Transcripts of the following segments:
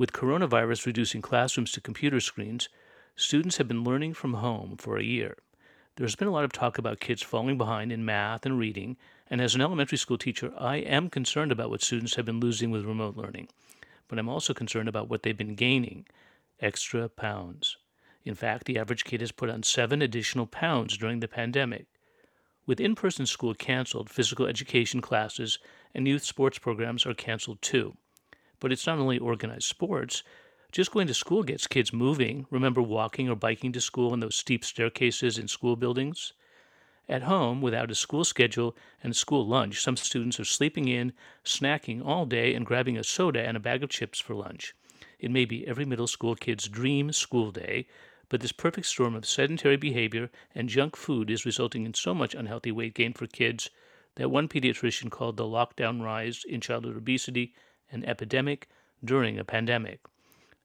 With coronavirus reducing classrooms to computer screens, students have been learning from home for a year. There's been a lot of talk about kids falling behind in math and reading, and as an elementary school teacher, I am concerned about what students have been losing with remote learning. But I'm also concerned about what they've been gaining extra pounds. In fact, the average kid has put on seven additional pounds during the pandemic. With in person school canceled, physical education classes and youth sports programs are canceled too. But it's not only organized sports. Just going to school gets kids moving. Remember walking or biking to school in those steep staircases in school buildings? At home, without a school schedule and school lunch, some students are sleeping in, snacking all day, and grabbing a soda and a bag of chips for lunch. It may be every middle school kid's dream school day, but this perfect storm of sedentary behavior and junk food is resulting in so much unhealthy weight gain for kids that one pediatrician called the lockdown rise in childhood obesity an epidemic during a pandemic.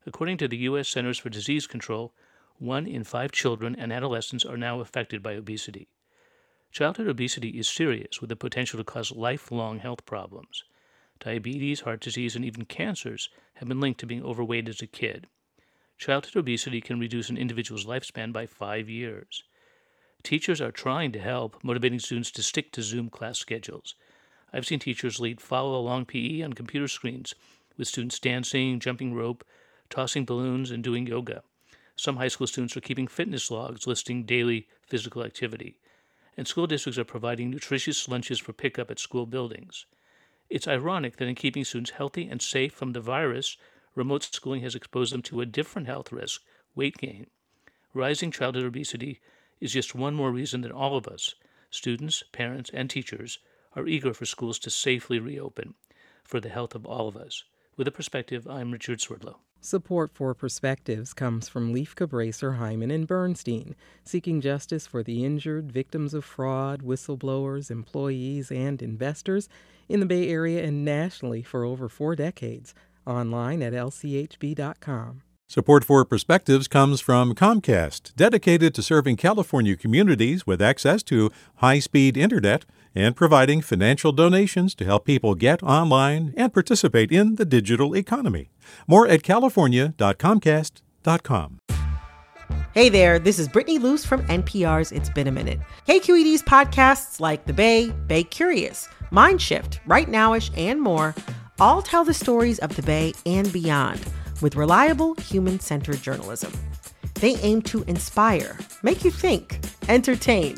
According to the U.S. Centers for Disease Control, one in five children and adolescents are now affected by obesity. Childhood obesity is serious with the potential to cause lifelong health problems. Diabetes, heart disease, and even cancers have been linked to being overweight as a kid. Childhood obesity can reduce an individual's lifespan by five years. Teachers are trying to help, motivating students to stick to Zoom class schedules. I've seen teachers lead follow along PE on computer screens with students dancing, jumping rope, tossing balloons, and doing yoga. Some high school students are keeping fitness logs listing daily physical activity. And school districts are providing nutritious lunches for pickup at school buildings. It's ironic that in keeping students healthy and safe from the virus, remote schooling has exposed them to a different health risk weight gain. Rising childhood obesity is just one more reason that all of us, students, parents, and teachers, are eager for schools to safely reopen for the health of all of us. With a perspective, I'm Richard Swerdlow. Support for Perspectives comes from Lieff Cabraser, Heimann, and Bernstein, seeking justice for the injured, victims of fraud, whistleblowers, employees, and investors in the Bay Area and nationally for over four decades. Online at lchb.com. Support for Perspectives comes from Comcast, dedicated to serving California communities with access to high speed internet and providing financial donations to help people get online and participate in the digital economy. More at california.comcast.com. Hey there, this is Brittany Luse from NPR's It's Been a Minute. KQED's podcasts like The Bay, Bay Curious, Mind Shift, Right Nowish, and more all tell the stories of the Bay and beyond with reliable, human centered journalism. They aim to inspire, make you think, entertain,